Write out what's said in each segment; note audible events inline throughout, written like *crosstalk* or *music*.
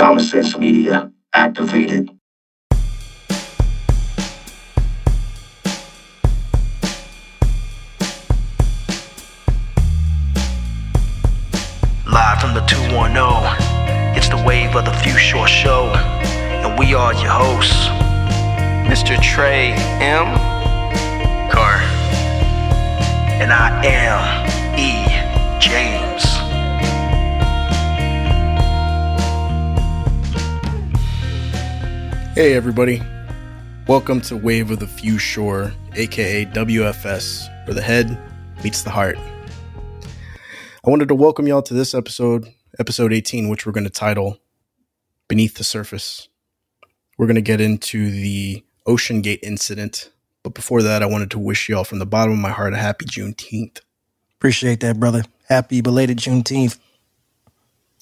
Common Sense Media activated. Live from the 210, it's the wave of the Few Short Show, and we are your hosts, Mr. Trey M. Carr, and I am Hey, everybody. Welcome to Wave of the Few Shore, aka WFS, where the head meets the heart. I wanted to welcome y'all to this episode, episode 18, which we're going to title Beneath the Surface. We're going to get into the Ocean Gate incident. But before that, I wanted to wish y'all from the bottom of my heart a happy Juneteenth. Appreciate that, brother. Happy belated Juneteenth.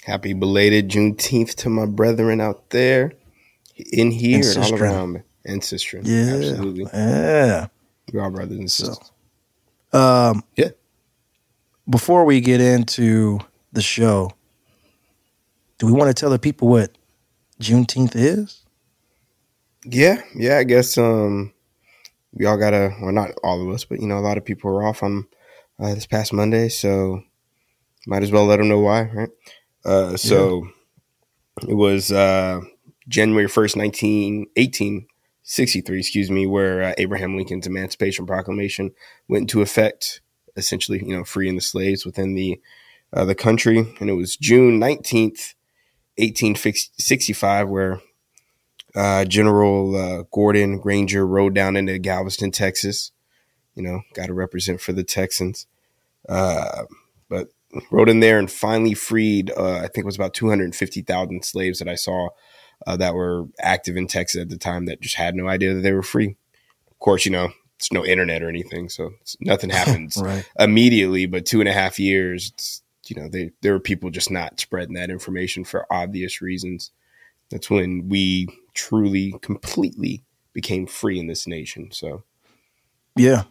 Happy belated Juneteenth to my brethren out there, in here And and, all around, and sister. Yeah. absolutely. Yeah. We're all brothers and sisters. Um, Yeah. before we get into the show, do we want to tell the people what Juneteenth is? Yeah, yeah. I guess um, we all gotta. Well, not all of us, but you know, a lot of people were off on uh, this past Monday, so might as well let them know why, right? Uh, so it was uh, January first, nineteen eighteen sixty three. Excuse me, where uh, Abraham Lincoln's Emancipation Proclamation went into effect, essentially, you know, freeing the slaves within the uh, the country, and it was June nineteenth, eighteen sixty five, where uh, General uh, Gordon Granger rode down into Galveston, Texas. You know, got to represent for the Texans. Uh, but rode in there and finally freed, uh, I think it was about 250,000 slaves that I saw uh, that were active in Texas at the time that just had no idea that they were free. Of course, you know, it's no internet or anything, so it's, nothing *laughs* happens Right. immediately, but two and a half years, it's, you know, they, there were people just not spreading that information for obvious reasons. That's when we truly, completely became free in this nation. So, Yeah.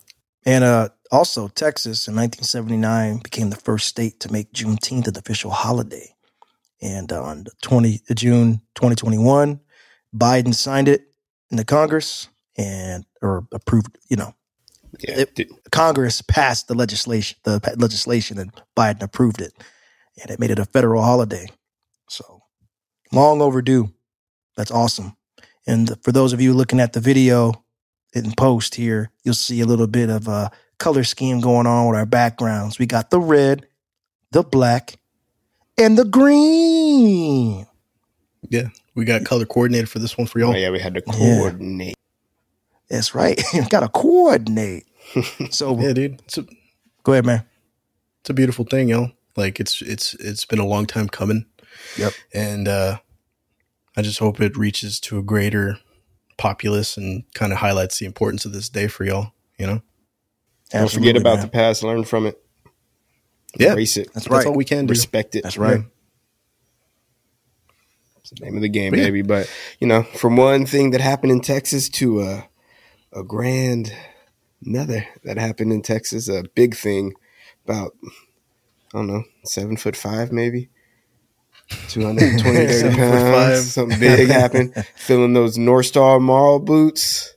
And uh, also, Texas in 1979 became the first state to make Juneteenth an official holiday. And on 20 uh, June 2021, Biden signed it in the Congress and or approved, you know, yeah, It- Congress passed the legislation, the legislation, and Biden approved it, and it made it a federal holiday. So long overdue. That's awesome. And for those of you looking at the video in post here, you'll see a little bit of a color scheme going on with our backgrounds. We got the red, the black, and the green. Yeah. We got color coordinated for this one for y'all. oh, yeah, we had to Yeah. coordinate. That's right. *laughs* got to coordinate. *laughs* So Yeah, dude. It's a, go ahead, man. it's a beautiful thing, y'all. Like it's it's it's been a long time coming. Yep. And uh I just hope it reaches to a greater populace and kind of highlights the importance of this day for y'all, you know? Don't forget about the past, learn from it, Yeah. embrace it, That's That's right. all we can do. respect it. That's right. It's the name of the game, yeah. baby. But you know, from one thing that happened in Texas to a a grand another that happened in Texas, a big thing about I don't know, seven foot five maybe. *laughs* 220, 30 pounds. Something big happened. *laughs* Filling those North Star Marl boots.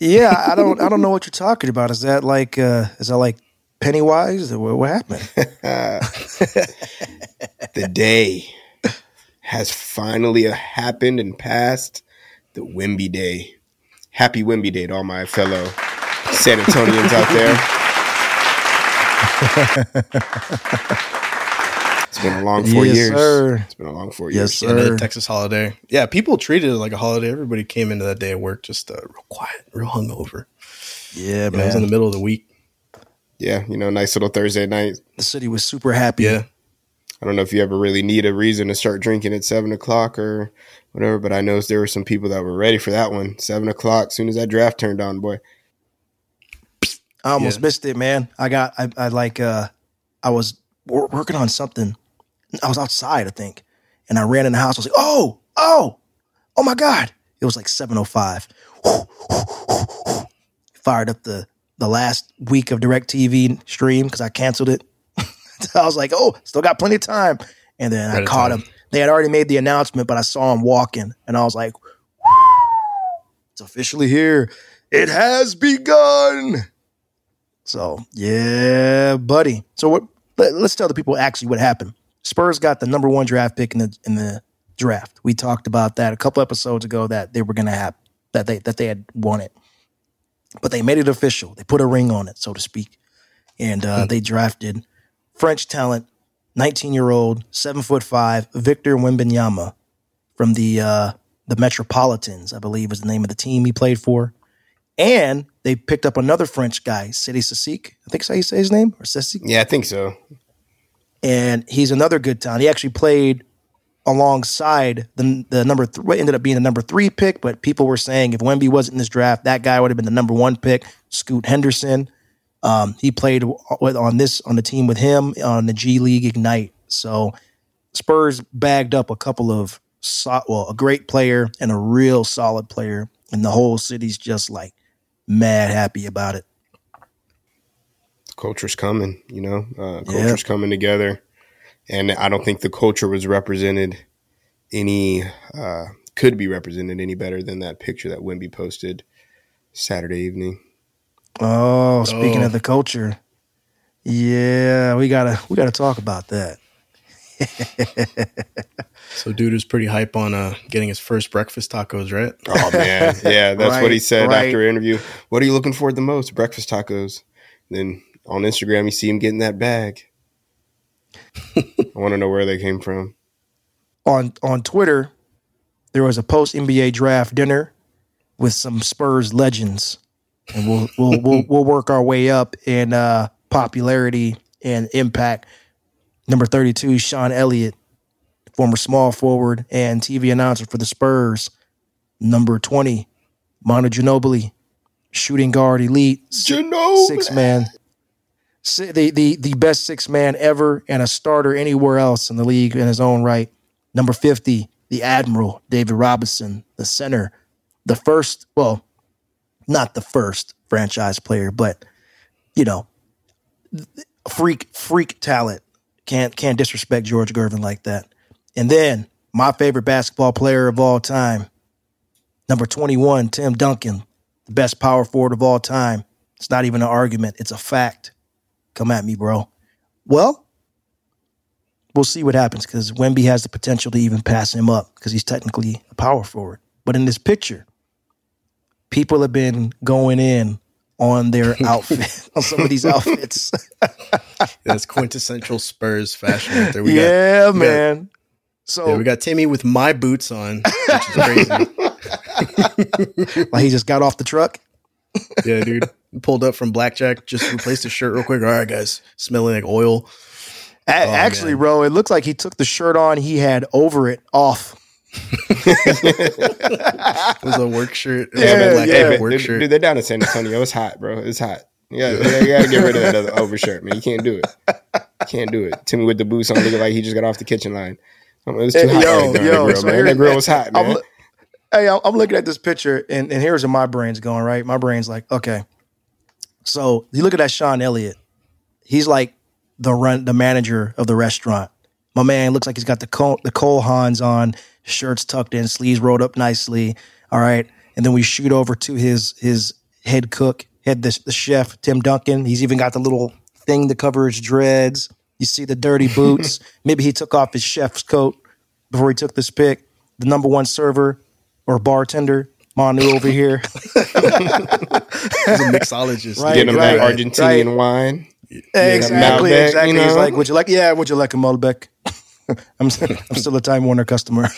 Yeah, I don't I don't know what you're talking about. Is that like uh is that like Pennywise? Or What, what happened? *laughs* the day has finally happened and passed. The Wemby Day. Happy Wemby Day to all my fellow San Antonians out there. *laughs* It's been a long four Yes, years. sir. It's been a long four Yes, years. sir. Yeah, Texas holiday. Yeah, people treated it like a holiday. Everybody came into that day at work just uh, real quiet, real hungover. Yeah, You know, it was in the middle of the week. Yeah, you know, nice little Thursday night. The city was super happy. Yeah. I don't know if you ever really need a reason to start drinking at seven o'clock or whatever, but I noticed there were some people that were ready for that one. Seven o'clock, soon as that draft turned on, boy. I almost Yeah. missed it, man. I got I, I like uh I was wor- working on something. I was outside, I think, and I ran in the house. I was like, "Oh, oh, oh my god!" It was like seven oh five. *laughs* Fired up the the last week of DirecTV stream because I canceled it. *laughs* I was like, "Oh, still got plenty of time." And then I caught time. him. They had already made the announcement, but I saw him walking, and I was like, "It's officially here. It has begun." So yeah, buddy. So what? Let, us tell the people actually what happened. Spurs got the number one draft pick in the in the draft. We talked about that a couple episodes ago that they were going to have that they that they had won it, but they made it official. They put a ring on it, so to speak, and uh, they drafted French talent, nineteen year old, seven foot five, Victor Wembanyama from the uh, the Metropolitans, I believe was the name of the team he played for. And they picked up another French guy, Sidy Cissoko. I think that's how you say his name, or Cissoko. Yeah, I think so. And he's another good talent. He actually played alongside the the number three, ended up being the number three pick, but people were saying if Wemby wasn't in this draft, that guy would have been the number one pick. Scoot Henderson, um, he played on this on the team with him on the G League Ignite. So Spurs bagged up a couple of well, a great player and a real solid player, and the whole city's just like mad happy about it. Culture's coming, you know. Uh, culture's yeah. coming together and I don't think the culture was represented any uh, could be represented any better than that picture that Wemby posted Saturday evening. Oh, speaking oh. of the culture, yeah, we gotta we gotta talk about that. *laughs* so, dude is pretty hype on uh, getting his first breakfast tacos, right? Oh man, *laughs* yeah, that's right, what he said right. after interview. What are you looking for the most? Breakfast tacos. then on Instagram, you see him getting that bag. *laughs* I want to know where they came from. On on Twitter, there was a post NBA draft dinner with some Spurs legends, and we'll we'll *laughs* we'll, we'll work our way up in uh, popularity and impact. Number thirty two, Sean Elliott, former small forward and TV announcer for the Spurs. Number twenty, Manu Ginobili, shooting guard elite, Ginobili. six man the, the, the best six man ever and a starter anywhere else in the league in his own right. Number 50, the Admiral, David Robinson, the center, the first, well, not the first franchise player, but, you know, freak, freak talent. Can't, can't disrespect George Gervin like that. And then my favorite basketball player of all time, number 21, Tim Duncan, the best power forward of all time. It's not even an argument, it's a fact. Come at me, bro. Well, we'll see what happens because Wemby has the potential to even pass him up because he's technically a power forward. But in this picture, people have been going in on their *laughs* outfit, on some of these *laughs* outfits. That's quintessential Spurs fashion right there. We yeah, got, man. Got, so yeah, we got Timmy with my boots on, which is crazy. *laughs* like he just got off the truck. Yeah, dude *laughs* pulled up from Blackjack, just replaced his shirt real quick. All right, guys, smelling like oil. A- oh, actually, man. bro, it looks like he took the shirt on he had over it off. *laughs* it was a work shirt. It yeah, black yeah. work dude, shirt. Dude, they're down in San Antonio. It's hot, bro. It's hot. Yeah, you, you gotta get rid of that other overshirt, man. You can't do it. You can't do it. Timmy with the boots on, looking like he just got off the kitchen line. It was too hot yo, right yo, grill, man. That grill was hot, man. I'm, hey, I'm looking at this picture, and, and here's where my brain's going. Right, my brain's like, okay, so you look at that Sean Elliott. He's like the run, the manager of the restaurant. My man looks like he's got the Cole, the Cole Haans on, shirts tucked in, sleeves rolled up nicely. All right, and then we shoot over to his his head cook, head the, the chef Tim Duncan. He's even got the little thing to cover his dreads. You see the dirty *laughs* boots. Maybe he took off his chef's coat before he took this pick. The number one server or bartender Manu over here. *laughs* He's a mixologist. Right, Getting him right, that Argentinian right. wine. exactly, Malbec, exactly. You know? He's like, would you like, yeah, would you like a Malbec? *laughs* I'm, *laughs* I'm still a Time Warner customer.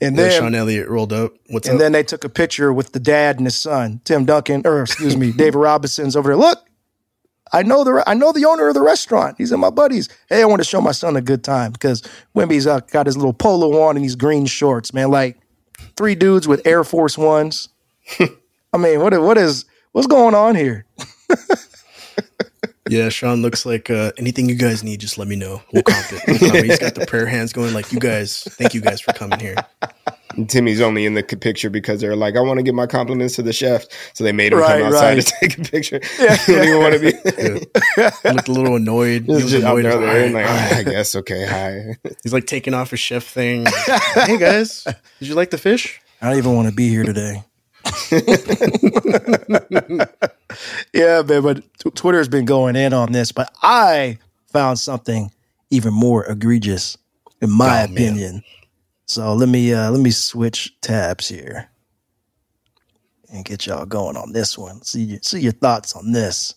and then Sean Elliott rolled up. What's and up? then they took a picture with the dad and his son, Tim Duncan, or excuse me, David Robinson's over there. Look, I know the I know the owner of the restaurant. He's in my buddies. Hey, I want to show my son a good time because Wemby's uh, got his little polo on and these green shorts, man. Like three dudes with Air Force Ones. *laughs* I mean, what what is what's going on here? *laughs* yeah, Sean looks like uh, anything you guys need, just let me know. We'll comp it. *laughs* he's got the prayer hands going, like you guys. Thank you guys for coming here. Timmy's only in the picture because they're like, I want to give my compliments to the chef. So they made him Right, come outside right. to take a picture. *laughs* *laughs* Yeah. he don't even want to be. He looked a little annoyed. He He was just annoyed. there, He's there, like, like, "All right." "Ah, I guess okay. Hi. *laughs* He's like taking off his chef thing. hey guys, did you like the fish? I don't even want to be here today. yeah, man, but t- Twitter's been going in on this, but I found something even more egregious, in my Oh, man. So let me uh, let me switch tabs here and get y'all going on this one. See your, see your thoughts on this.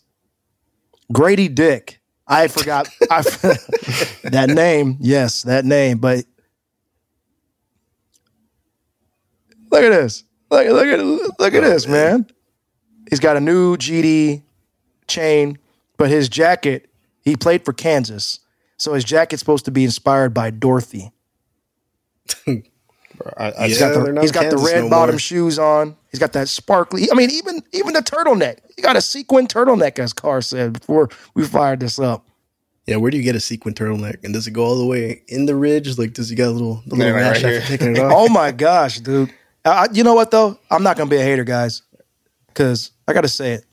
Grady Dick. I forgot I *laughs* that name. Yes, that name. But look at this. Look, look at look at this, man. He's got a new GD chain, but his jacket, he played for Kansas. So his jacket's supposed to be inspired by Dorothy. Bro, I, I, Yeah. He's got the, he's got the red no bottom more. shoes on. He's got that sparkly. I mean, even even the turtleneck. He got a sequin turtleneck, as Carr said before we fired this up. Yeah, where do you get a sequin turtleneck? And does it go all the way in the ridge? Like, does he got a little, the little Yeah, right after taking it *laughs* off? Oh my gosh, dude! I, I- you know what though? I'm not gonna be a hater, guys, because I got to say it.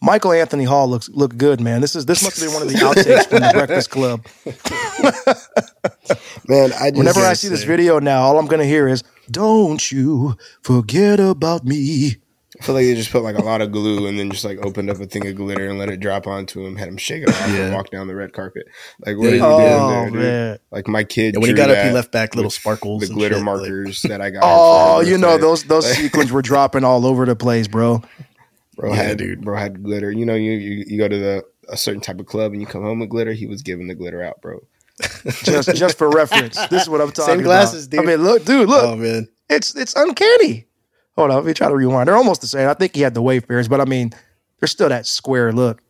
Michael Anthony Hall looks look good, man. This is this must be one of the outtakes from the Breakfast Club. *laughs* man, I just, Whenever I gotta see this video now, all I'm gonna hear is "Don't you forget about me." I feel like they just put like a lot of glue and then just like opened up a thing of glitter and let it drop onto him, had him shake it off Yeah. and walk down the red carpet. Like, what Yeah. are you Oh doing there, dude? Like my kid. Yeah, when he drew got up, he left back little sparkles The and glitter shit, like- markers that I got. *laughs* Oh, you know those those sequins *laughs* were dropping all over the place, bro. Bro Yeah, had dude. bro had glitter. You know, you, you you go to the a certain type of club and you come home with glitter. He was giving the glitter out, bro. *laughs* Just just for reference, this is what I'm talking about. Same glasses, about. dude. I mean, look, dude, look, Oh man, it's it's uncanny. Hold on, let me try to rewind. They're almost the same. I think he had the Wayfarers, but I mean, there's still that square look.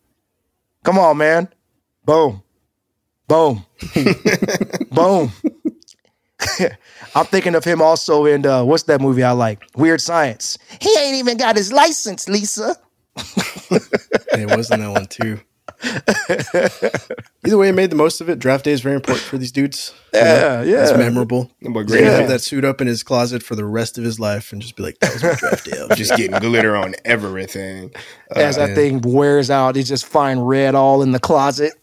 Come on, man. Boom. Boom. *laughs* Boom. *laughs* I'm thinking of him also in uh, what's that movie I like? Weird Science. He ain't even got his license, Lisa. *laughs* it wasn't that one too. Either way, I made the most of it. Draft day is very important for these dudes. You know, Yeah, yeah. It's memorable. But He's great, gonna have that suit up in his closet for the rest of his life and just be like, "That was my draft day." *laughs* just getting glitter on everything. Uh, As that man. thing wears out, he's just find red all in the closet.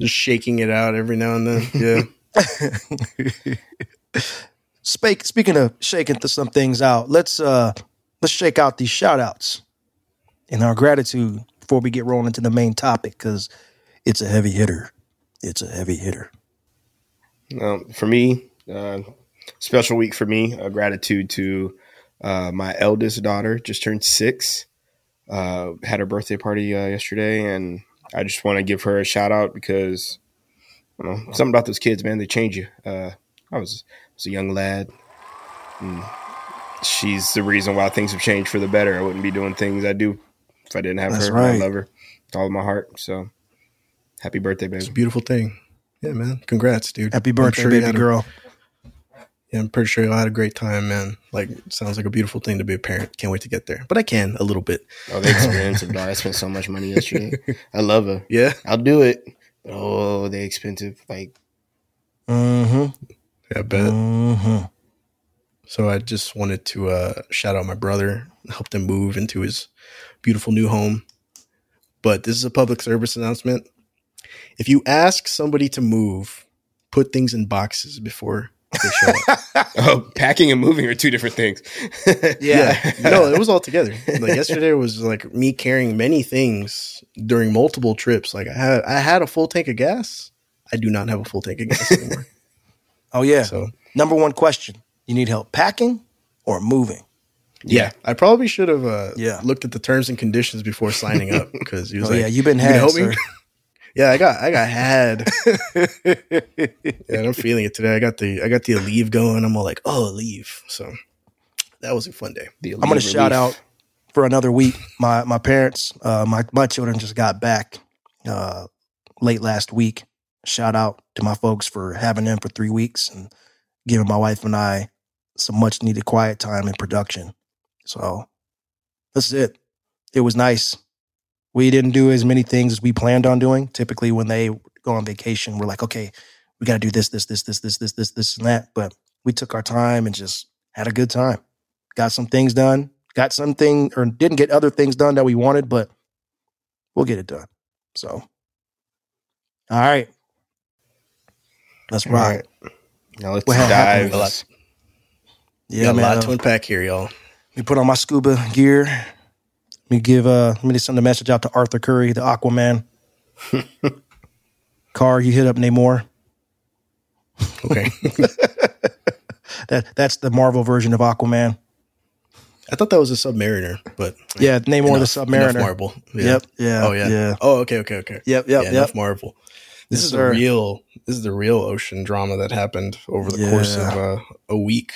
just shaking it out every now and then. Yeah. *laughs* Speak, speaking of shaking some things out, let's uh let's shake out these shout outs and our gratitude before we get rolling into the main topic because it's a heavy hitter. It's a heavy hitter. Um, for me, uh, special week for me. Uh, gratitude to uh, my eldest daughter, just turned six. Uh, had her birthday party uh, yesterday, and I just want to give her a shout out because know something about those kids, man. They change you. Uh, I was was a young lad. And she's the reason why things have changed for the better. I wouldn't be doing things I do if I didn't have That's her. right. I love her with all of my heart. So happy birthday, It's a baby. beautiful thing. Yeah, man. Congrats, dude. Happy birthday, sure you baby had a- girl. yeah, I'm pretty sure you all had a great time, man. Like, sounds like a beautiful thing to be a parent. Can't wait to get there. But I can a little bit. Oh, the expensive *laughs* dog. I spent so much money yesterday. I love her. Yeah. I'll do it. Oh, they expensive. Like Mm-hmm. Yeah, I bet. Mm-hmm. So I just wanted to uh, shout out my brother, helped him move into his beautiful new home. But this is a public service announcement. If you ask somebody to move, put things in boxes before they show up. *laughs* oh, packing and moving are two different things. *laughs* yeah. No, it was all together. Like yesterday was like me carrying many things during multiple trips. Like I had I had a full tank of gas. I do not have a full tank of gas anymore. Oh yeah. So Number one question: You need help packing or moving? yeah, I probably should have uh, Yeah. looked at the terms and conditions before signing up because he was *laughs* Oh like, yeah, you've been "You gonna had, help. *laughs* Yeah, I got I got had. *laughs* yeah, I'm feeling it today. I got the I got the leave going. I'm all like, oh, leave. So that was a fun day. The I'm going to Leave shout out for another week. My my parents, uh, my my children just got back uh, late last week. Shout out to my folks for having them for three weeks and giving my wife and I some much needed quiet time in production. So that's it. It was nice. We didn't do as many things as we planned on doing. Typically, when they go on vacation, we're like, okay, we got to do this, this, this, this, this, this, this, this, and that. But we took our time and just had a good time. Got some things done. Got something or didn't get other things done that we wanted, but we'll get it done. So, all right, let's rock. right. Now let's happened? dive. A lot- Yeah, Got a man. lot uh, to unpack here, y'all. Let me put on my scuba gear. Let me give uh let me send a message out to Arthur Curry, the Aquaman. *laughs* Carr, you hit up Namor. Okay. *laughs* That that's the Marvel version of Aquaman. I thought that was a Submariner, but Yeah, Namor the Submariner. enough Marvel. Yeah. Yep. Yeah. Oh yeah. Yeah. Oh okay. Okay. Okay. Yep. Yep. yeah, yep. enough Marvel. This Yes, is sir. the real. This is the real ocean drama that happened over the course of uh, a week.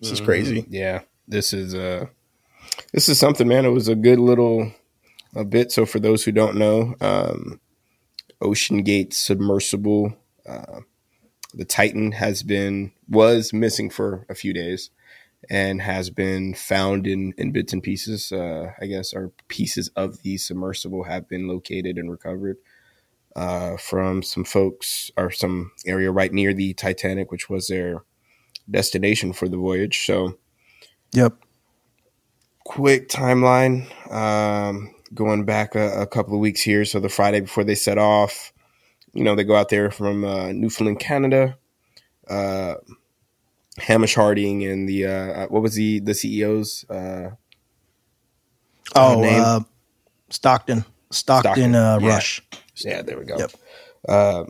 This is crazy. Mm-hmm. Yeah, this is uh this is something, man. It was a good little a bit. So for those who don't know, um, Ocean Gate submersible, uh, the Titan has been was missing for a few days, and has been found in in bits and pieces. Uh, I guess or pieces of the submersible have been located and recovered. Uh, from some folks or some area right near the Titanic, which was their destination for the voyage. So, Yep. quick timeline um, going back a, a couple of weeks here. So, the Friday before they set off, you know, they go out there from uh, Newfoundland, Canada. Uh, Hamish Harding and the uh, what was the the CEO's uh, Oh, uh, Stockton. Stockton, Stockton, uh, yeah. Rush. Yeah, there we go. Yep. Uh,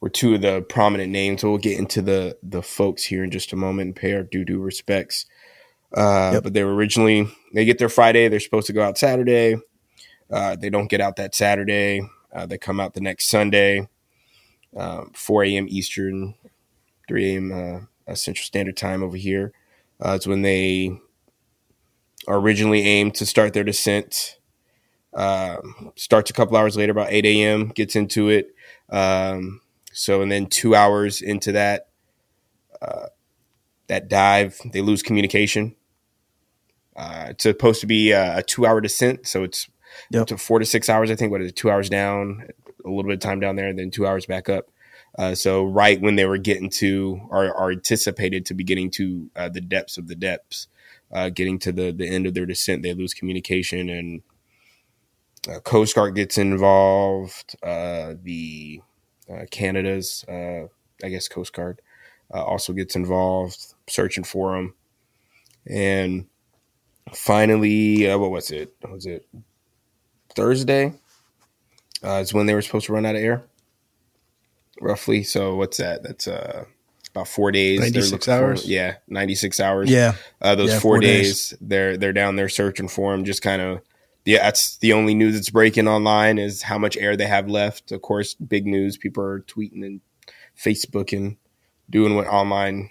were two of the prominent names. So we'll get into the the folks here in just a moment and pay our due due respects. Uh, Yep. But they were originally they get there Friday. They're supposed to go out Saturday. Uh, they don't get out that Saturday. Uh, they come out the next Sunday, um, 4 a.m. Eastern, 3 a.m. Uh, uh, Central Standard Time over here. Uh, it's when they are originally aimed to start their descent. Um, starts a couple hours later, about 8 a.m., gets into it. Um, so, and then two hours into that, uh, that dive, they lose communication. Uh, it's supposed to be a, a two hour descent. So it's Yep. to four to six hours, I think. What is it? Two hours down, a little bit of time down there, and then two hours back up. Uh, so right when they were getting to, or are anticipated to be getting to uh, the depths of the depths, uh, getting to the the end of their descent, they lose communication, and uh, Coast Guard gets involved. Uh, the uh, Canada's, uh, I guess, Coast Guard uh, also gets involved, searching for them, and finally, uh, what was it? Was it Thursday? Uh, is when they were supposed to run out of air, roughly. So what's that? That's uh, about four days. 96 looking for- hours? yeah, ninety six hours Yeah. uh, those Yeah, four, four days, days. they're they're down there searching for him just kind of yeah that's the only news that's breaking online is how much air they have left. Of course big news people are tweeting and facebooking doing what online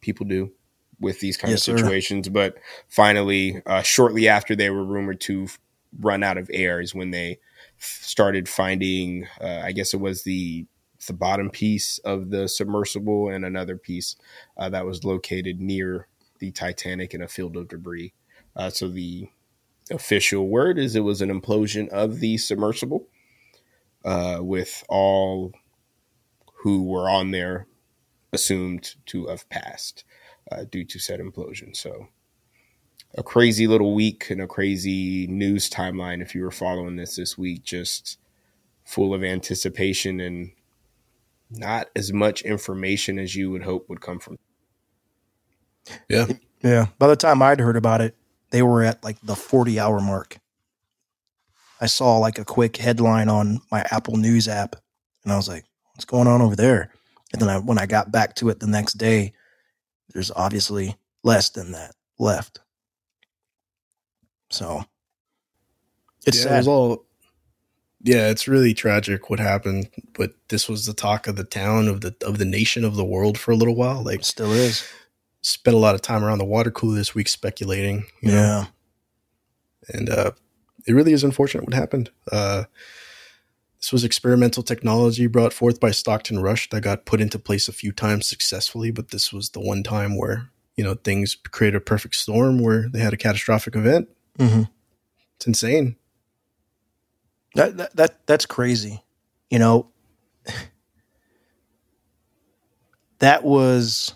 people do with these kind Yes, of situations. But finally uh, shortly after they were rumored to run out of air is when they f- started finding uh, i guess it was the the bottom piece of the submersible and another piece uh, that was located near the Titanic in a field of debris. Uh, so the official word is it was an implosion of the submersible, uh, with all who were on there assumed to have passed uh, due to said implosion. So a crazy little week and a crazy news timeline. If you were following this this week, just full of anticipation and not as much information as you would hope would come from Yeah. Yeah. By the time I'd heard about it, they were at like the 40 hour mark. I saw like a quick headline on my Apple News app and I was like, what's going on over there? And then I, when I got back to it the next day, there's obviously less than that left. So it's yeah, it was all. Yeah, it's really tragic what happened, but this was the talk of the town, of the of the nation, of the world for a little while. Like, It still is. Spent a lot of time around the water cooler this week speculating. you know, Yeah. and uh, it really is unfortunate what happened. Uh, this was experimental technology brought forth by Stockton Rush that got put into place a few times successfully, but this was the one time where you know things created a perfect storm where they had a catastrophic event. hmm It's insane. That, that that that's crazy. You know, *sighs* that was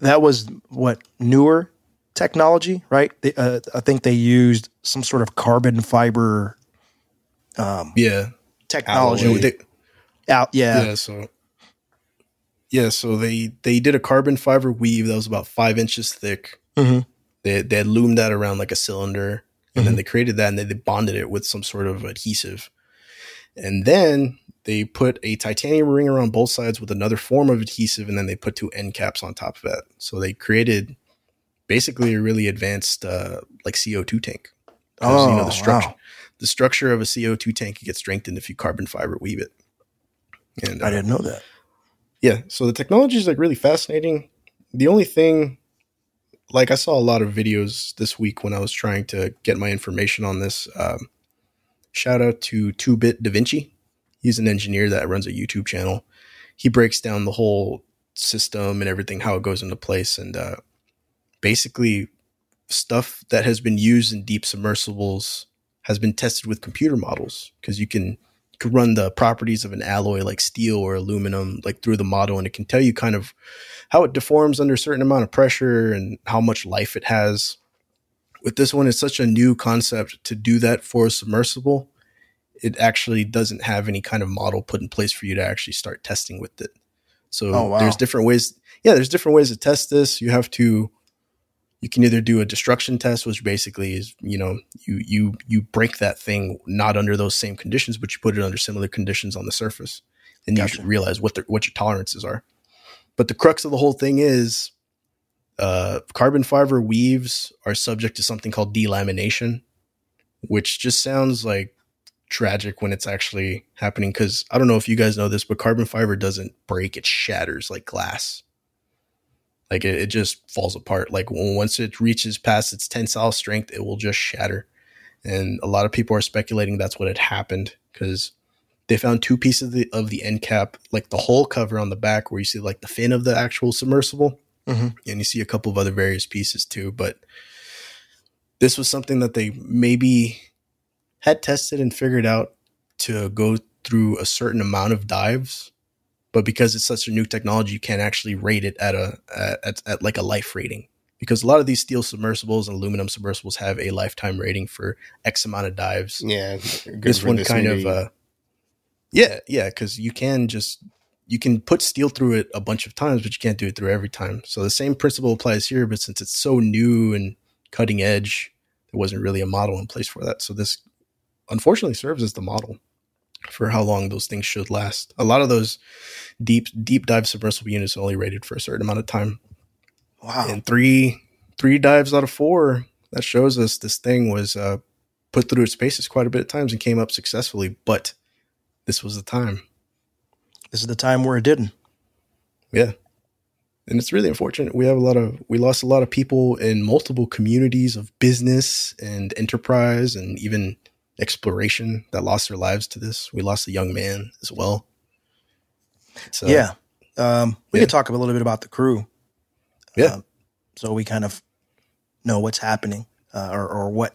that was what newer technology, right? They, uh, I think they used some sort of carbon fiber um, Yeah. technology. They- Out, yeah. yeah. So yeah, so they they did a carbon fiber weave that was about five inches thick. Mhm. They they had loomed that around like a cylinder, and then they created that and then they bonded it with some sort of adhesive, and then they put a titanium ring around both sides with another form of adhesive, and then they put two end caps on top of that. So they created basically a really advanced uh, like CO two tank. Oh, the structure wow. the structure of a CO two tank gets strengthened if you carbon fiber weave it. And I uh, didn't know that. yeah, so the technology is like really fascinating. The only thing, like, I saw a lot of videos this week when I was trying to get my information on this. Um, shout out to Two Bit Da Vinci. He's an engineer that runs a YouTube channel. He breaks down the whole system and everything, how it goes into place, and uh, basically stuff that has been used in deep submersibles has been tested with computer models because you can you can run the properties of an alloy like steel or aluminum like through the model and it can tell you kind of how it deforms under a certain amount of pressure and how much life it has with this one it's such a new concept to do that for a submersible it actually doesn't have any kind of model put in place for you to actually start testing with it so Oh, wow. there's different ways yeah there's different ways to test this you have to you can either do a destruction test which basically is you know you you you break that thing not under those same conditions but you put it under similar conditions on the surface and you Gotcha. should realize what the, what your tolerances are but the crux of the whole thing is uh, carbon fiber weaves are subject to something called delamination which just sounds like tragic when it's actually happening because i don't know if you guys know this but carbon fiber doesn't break it shatters like glass. Like it, it just falls apart. Like once it reaches past its tensile strength it will just shatter. And a lot of people are speculating that's what had happened because they found two pieces of the, of the end cap like the whole cover on the back where you see like the fin of the actual submersible. Mhm. and you see a couple of other various pieces too but this was something that they maybe had tested and figured out to go through a certain amount of dives but because it's such a new technology you can't actually rate it at a at, at like a life rating. Because a lot of these steel submersibles and aluminum submersibles have a lifetime rating for x amount of dives. Yeah, this one this kind of uh yeah yeah because you can just you can put steel through it a bunch of times but you can't do it through every time. So the same principle applies here but since it's so new and cutting edge there wasn't really a model in place for that. So this unfortunately serves as the model for how long those things should last. A lot of those deep deep dive submersible units are only rated for a certain amount of time. Wow. and three three dives out of four that shows us this thing was uh, put through its paces quite a bit of times and came up successfully but this was the time. This is the time where it didn't. yeah. And it's really unfortunate. We have a lot of we lost a lot of people in multiple communities of business and enterprise and even exploration that lost their lives to this we lost a young man as well so yeah. Um, we yeah. could talk a little bit about the crew. Yeah. Uh, so we kind of know what's happening uh, or, or what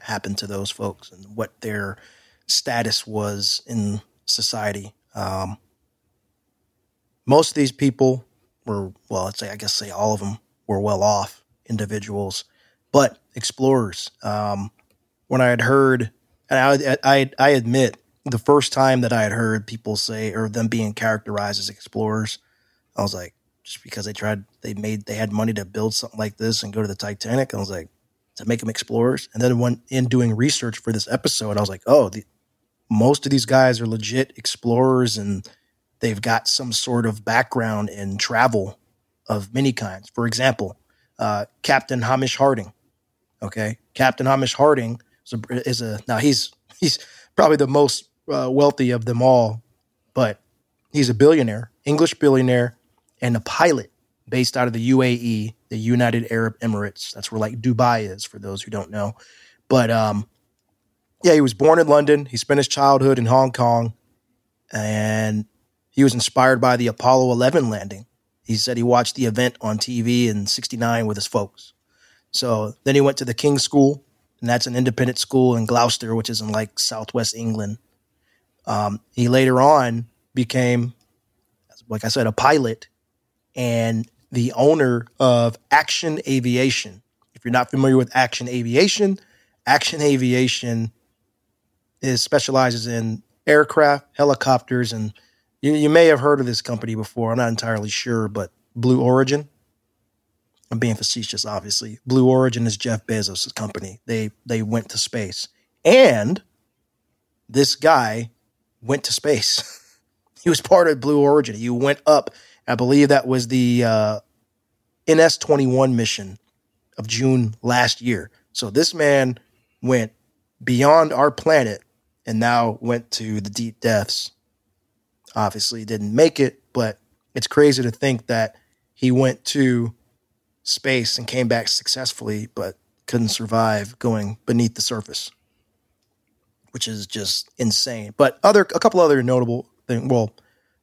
happened to those folks and what their status was in society. Um, most of these people were, well, let's say, I guess, say all of them were well off individuals, but explorers. Um, when I had heard, and I, I, I admit, the first time that I had heard people say, or them being characterized as explorers, I was like, just because they tried, they made, they had money to build something like this and go to the Titanic. I was like, to make them explorers. And then when in doing research for this episode, I was like, oh, the, most of these guys are legit explorers and they've got some sort of background in travel of many kinds. For example, uh, Captain Hamish Harding. Okay, Captain Hamish Harding is a, now he's he's probably the most uh, wealthy of them all, but he's a billionaire, English billionaire, and a pilot based out of the UAE, the United Arab Emirates. That's where like Dubai is for those who don't know. But um, yeah, he was born in London. He spent his childhood in Hong Kong, and he was inspired by the Apollo 11 landing. He said he watched the event on TV in '69 with his folks. So then he went to the King's School, and that's an independent school in Gloucester, which is in like southwest England. Um, he later on became, like I said, a pilot, and the owner of Action Aviation. If you're not familiar with Action Aviation, Action Aviation is specializes in aircraft, helicopters, and you, you may have heard of this company before. I'm not entirely sure, but Blue Origin. I'm being facetious, obviously. Blue Origin is Jeff Bezos' company. They they went to space, and this guy went to space. *laughs* he was part of Blue Origin. He went up. I believe that was the uh, NS 21 mission of June last year. So this man went beyond our planet and now went to the deep depths. Obviously, didn't make it, but it's crazy to think that he went to space and came back successfully, but couldn't survive going beneath the surface, which is just insane. But other a couple other notable thing. Well,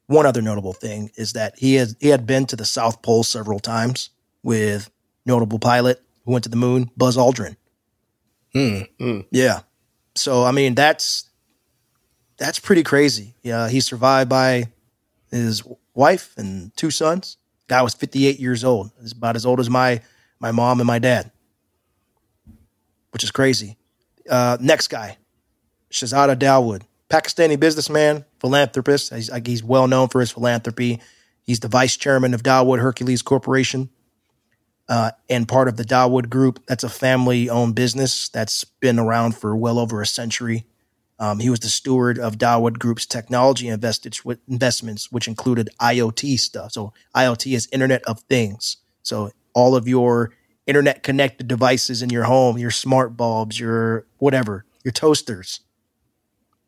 one other notable thing is that he had he had been to the South Pole several times with notable pilot who went to the moon, Buzz Aldrin. Hmm. Yeah. So I mean that's that's pretty crazy. Yeah, he survived by his wife and two sons. Guy was 58 years old. He's about as old as my my mom and my dad, which is crazy. Uh, next guy, Shahzada Dawood, Pakistani businessman, philanthropist. He's, he's well known for his philanthropy. He's the vice chairman of Dawood Hercules Corporation uh, and part of the Dawood Group. That's a family owned business that's been around for well over a century. Um, he was the steward of Dawood Group's technology investments, which included IoT stuff. So, IoT is Internet of Things. So, all of your internet connected devices in your home, your smart bulbs, your whatever, your toasters.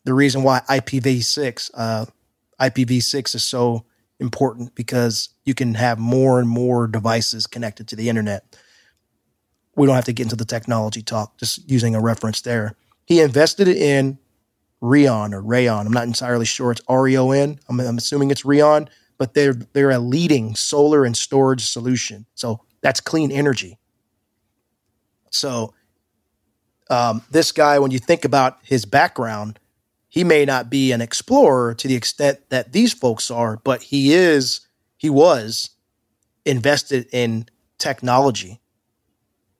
The reason why IPv6, uh, IPv6 is so important because you can have more and more devices connected to the internet. We don't have to get into the technology talk, just using a reference there. He invested in Reon or Rayon. I'm not entirely sure. It's R E O N. I'm, I'm assuming it's Reon, but they're they're a leading solar and storage solution. So that's clean energy. So um, this guy, when you think about his background, he may not be an explorer to the extent that these folks are, but he is, he was invested in technology.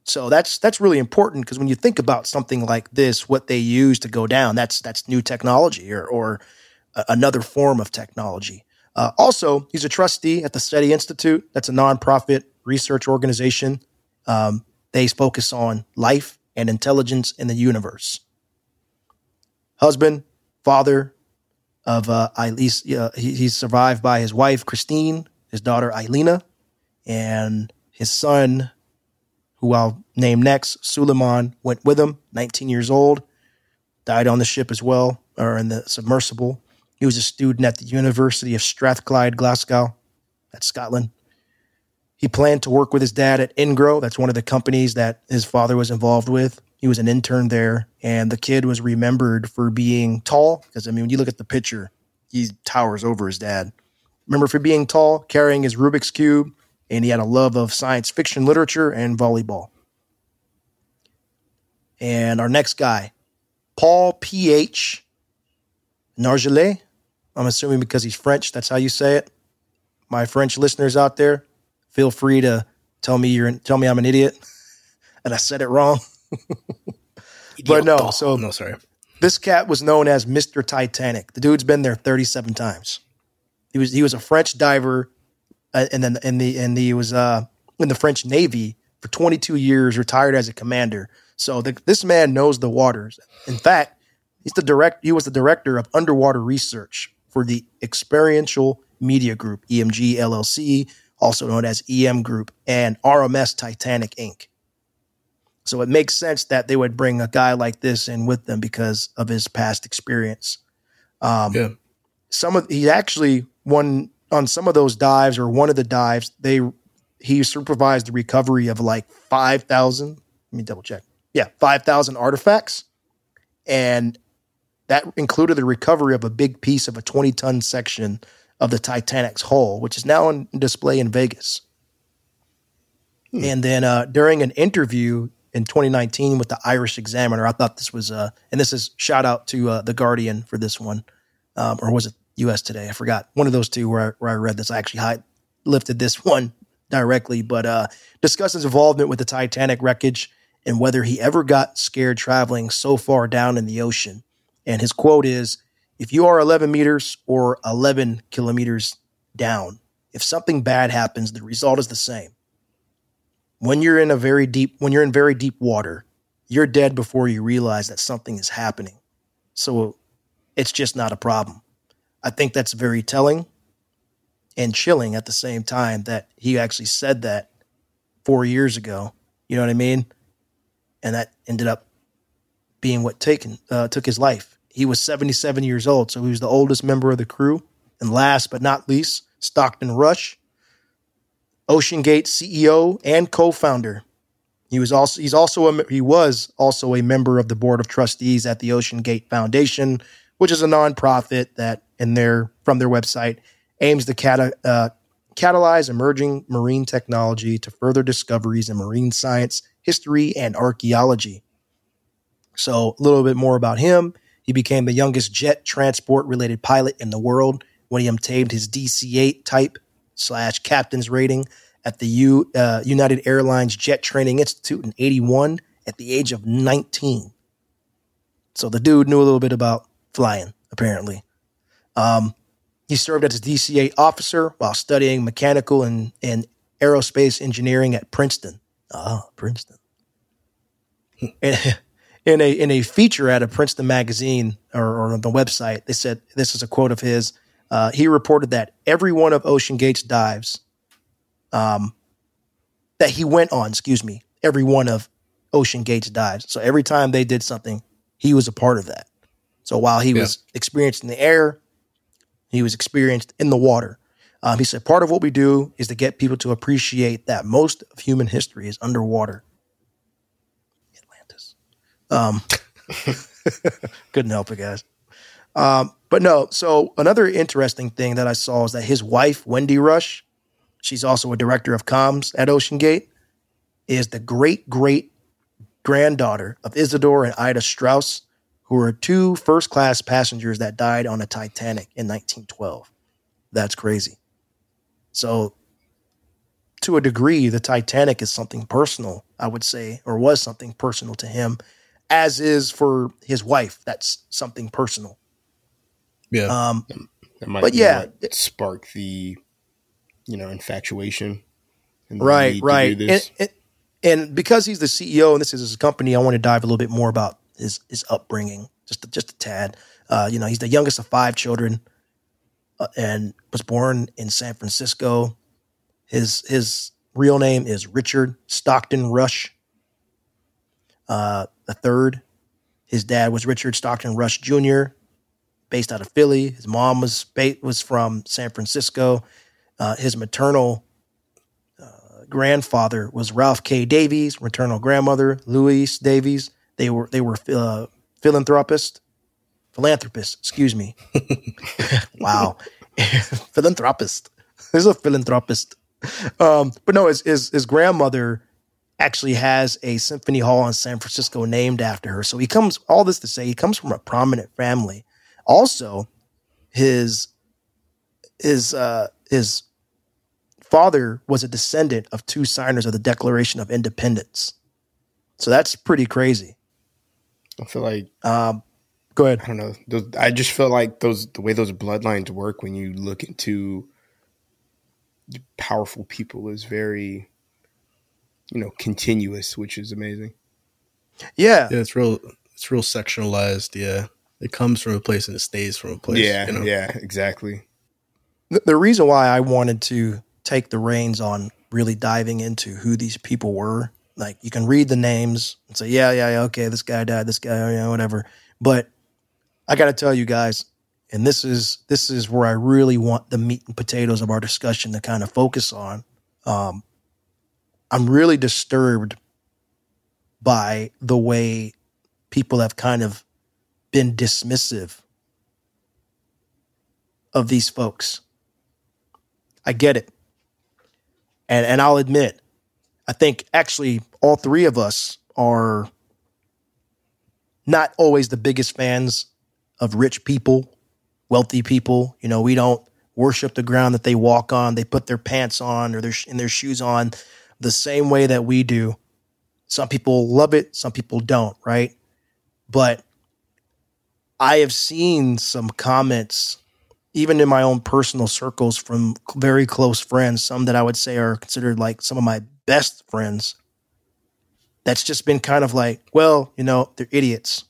So that's that's really important because when you think about something like this, what they use to go down, that's that's new technology or or another form of technology. Uh, also, he's a trustee at the SETI Institute. That's a nonprofit research organization. Um, they focus on life and intelligence in the universe. Husband, father of uh, uh, he, he's survived by his wife Christine, his daughter Ilena, and his son, who I'll name next, Suleman, went with him. 19 years old, died on the ship as well, or in the submersible. He was a student at the University of Strathclyde, Glasgow, that's Scotland. He planned to work with his dad at Engro. That's one of the companies that his father was involved with. He was an intern there, and the kid was remembered for being tall. Because I mean, when you look at the picture, he towers over his dad. Remember for being tall, carrying his Rubik's cube, and he had a love of science fiction literature and volleyball. And our next guy, Paul P.H. Nargeolet. I'm assuming because he's French, that's how you say it. My French listeners out there, feel free to tell me you're tell me I'm an idiot *laughs* and I said it wrong. *laughs* but no, so no, sorry. This cat was known as Mr. Titanic. The dude's been there 37 times. He was he was a French diver, uh, and then in the in the was uh, in the French Navy for 22 years, retired as a commander. So the, this man knows the waters. In fact, he's the direct. He was the director of underwater research for the Experiential Media Group (EMG) LLC, also known as EM Group, and RMS Titanic Inc. So it makes sense that they would bring a guy like this in with them because of his past experience. Um, yeah. Some of he actually one on some of those dives or one of the dives they he supervised the recovery of like five thousand. Let me double check. Yeah, five thousand artifacts, and that included the recovery of a big piece of a twenty ton section of the Titanic's hull, which is now on display in Vegas. Hmm. And then uh, during an interview, in 2019 with the Irish Examiner. I thought this was, uh, and this is shout out to uh, the Guardian for this one, um, or was it U.S. Today? I forgot one of those two where I, where I read this. I actually high, lifted this *laughs* one directly, but uh, discussed his involvement with the Titanic wreckage and whether he ever got scared traveling so far down in the ocean. And his quote is If you are 11 meters or 11 kilometers down, if something bad happens, the result is the same. When you're in a very deep, when you're in very deep water, you're dead before you realize that something is happening. So it's just not a problem. I think that's very telling and chilling at the same time that he actually said that four years ago. You know what I mean? And that ended up being what taken uh, took his life. He was 77 years old, so he was the oldest member of the crew. And last but not least, Stockton Rush, Ocean Gate CEO and co-founder. He was also he's also a, he was also a member of the board of trustees at the Ocean Gate Foundation, which is a nonprofit that in their from their website aims to cata, uh, catalyze emerging marine technology to further discoveries in marine science, history, and archaeology. So, a little bit more about him. He became the youngest jet transport related pilot in the world when he obtained his DC 8 type slash captain's rating at the U, uh, United Airlines Jet Training Institute in 81 at the age of 19. So the dude knew a little bit about flying, apparently. Um, he served as a DCA officer while studying mechanical and, and aerospace engineering at Princeton. Ah, Princeton. *laughs* in a in a feature at a Princeton magazine or, or on the website, they said this is a quote of his. Uh, he reported that every one of Ocean Gate's dives, um, that he went on, excuse me, every one of Ocean Gate's dives. So every time they did something, he was a part of that. So while he yeah. was experiencing the air, he was experienced in the water. Um, he said, part of what we do is to get people to appreciate that most of human history is underwater. Atlantis. Um, *laughs* couldn't help it, guys. Um, but no, so another interesting thing that I saw is that his wife, Wendy Rush, she's also a director of comms at Ocean Gate, is the great great granddaughter of Isidore and Ida Straus, who were two first class passengers that died on a Titanic in 1912. That's crazy. So, to a degree, the Titanic is something personal, I would say, or was something personal to him, as is for his wife. That's something personal. Yeah. Um, that might but yeah, it, spark the, you know, infatuation. right, right. And, and, and because he's the CEO and this is his company, I want to dive a little bit more about his his upbringing, just just a tad. Uh, you know, he's the youngest of five children, uh, and was born in San Francisco. His his real name is Richard Stockton Rush. Uh, the third, his dad was Richard Stockton Rush Jr., based out of Philly. His mom was was from San Francisco. Uh, his maternal uh, grandfather was Ralph K. Davies. Maternal grandmother Louise Davies. They were they were uh, philanthropist, philanthropist. Excuse me. *laughs* wow, *laughs* philanthropist. There's a philanthropist. Um, but no, his, his his grandmother actually has a symphony hall in San Francisco named after her. So he comes. All this to say, he comes from a prominent family. Also, his his uh, his father was a descendant of two signers of the Declaration of Independence. So that's pretty crazy. I feel like um, go ahead. I don't know. Those, I just feel like those the way those bloodlines work when you look into powerful people is very you know continuous, which is amazing. Yeah, yeah, it's real. It's real sectionalized. Yeah, it comes from a place and it stays from a place. Yeah, you know? yeah, exactly. The, the reason why I wanted to take the reins on really diving into who these people were like you can read the names and say, yeah, yeah, yeah, okay, this guy died, this guy, yeah, whatever. But I got to tell you guys, and this is this is where I really want the meat and potatoes of our discussion to kind of focus on. Um, I'm really disturbed by the way people have kind of been dismissive of these folks. I get it. And and I'll admit, I think actually all three of us are not always the biggest fans of rich people, wealthy people. You know, we don't worship the ground that they walk on. They put their pants on or their in their shoes on the same way that we do. Some people love it, some people don't, right? But I have seen some comments, even in my own personal circles, from very close friends, some that I would say are considered like some of my best friends. That's just been kind of like, well, you know, they're idiots.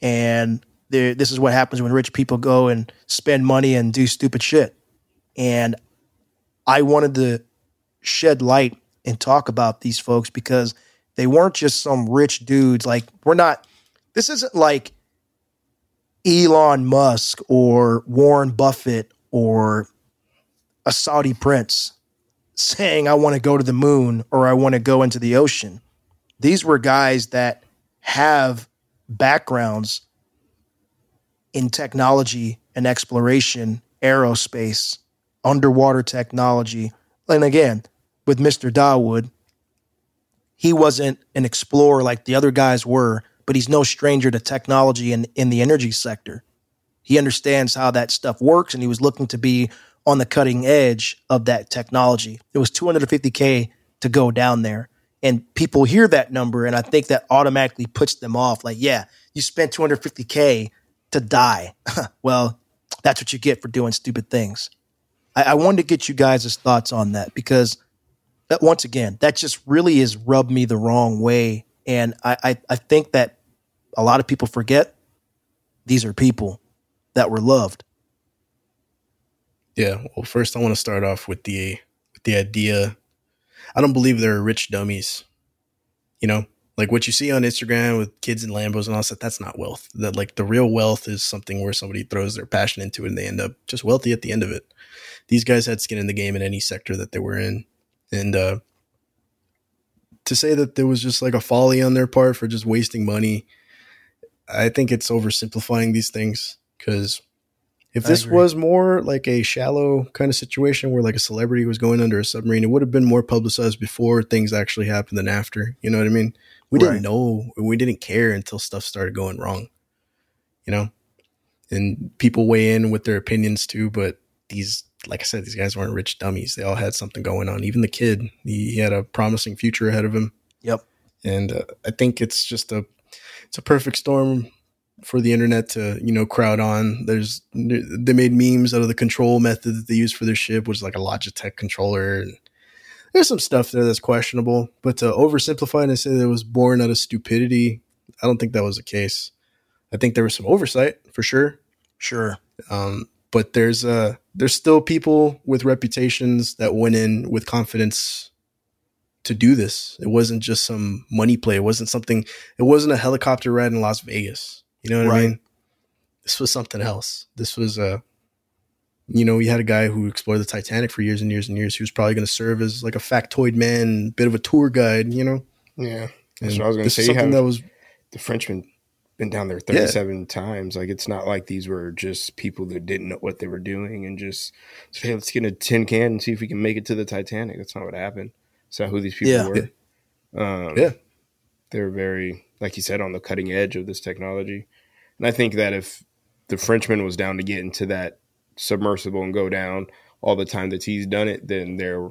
And this is what happens when rich people go and spend money and do stupid shit. And I wanted to shed light and talk about these folks because they weren't just some rich dudes. Like, we're not, this isn't like Elon Musk or Warren Buffett or a Saudi prince saying, I want to go to the moon or I want to go into the ocean. These were guys that have backgrounds in technology and exploration, aerospace, underwater technology. And again, with Mr. Dawood, he wasn't an explorer like the other guys were, but he's no stranger to technology and in, in the energy sector. He understands how that stuff works, and he was looking to be on the cutting edge of that technology. It was 250K to go down there. And people hear that number, and I think that automatically puts them off. Like, yeah, you spent 250K to die. *laughs* well, that's what you get for doing stupid things. I, I wanted to get you guys' thoughts on that because that once again, that just really has rubbed me the wrong way. And I, I, I think that a lot of people forget these are people that were loved. Yeah. Well, first I want to start off with the with the idea. I don't believe there are rich dummies. You know, like what you see on Instagram with kids and Lambos and all that, that's not wealth. That like the real wealth is something where somebody throws their passion into it and they end up just wealthy at the end of it. These guys had skin in the game in any sector that they were in. And uh, to say that there was just like a folly on their part for just wasting money, I think it's oversimplifying these things because if this was more like a shallow kind of situation where like a celebrity was going under a submarine, it would have been more publicized before things actually happened than after. You know what I mean? We right. didn't know, we didn't care until stuff started going wrong. You know, and people weigh in with their opinions too. But these like I said, these guys weren't rich dummies. They all had something going on. Even the kid, he, he had a promising future ahead of him. Yep. And uh, I think it's just a it's a perfect storm for the internet to you know crowd on. There's they made memes out of the control method that they used for their ship, which is like a Logitech controller. And there's some stuff there that's questionable, but to oversimplify and say that it was born out of stupidity, I don't think that was the case. I think there was some oversight for sure. Sure. Um, but there's uh there's still people with reputations that went in with confidence to do this. It wasn't just some money play. It wasn't something. It wasn't a helicopter ride in Las Vegas. You know what right. I mean? This was something else. This was a, uh, you know, we had a guy who explored the Titanic for years and years and years. He was probably going to serve as like a factoid man, bit of a tour guide. You know? Yeah, that's and what I was going to say. Something that was the Frenchman been down there 37 yeah. times. Like it's not like these were just people that didn't know what they were doing and just hey, let's get a tin can and see if we can make it to the Titanic. That's not what happened. It's not who these people yeah. were. Um, yeah. They're very, like you said, on the cutting edge of this technology. And I think that if the Frenchman was down to get into that submersible and go down all the time that he's done it, then they're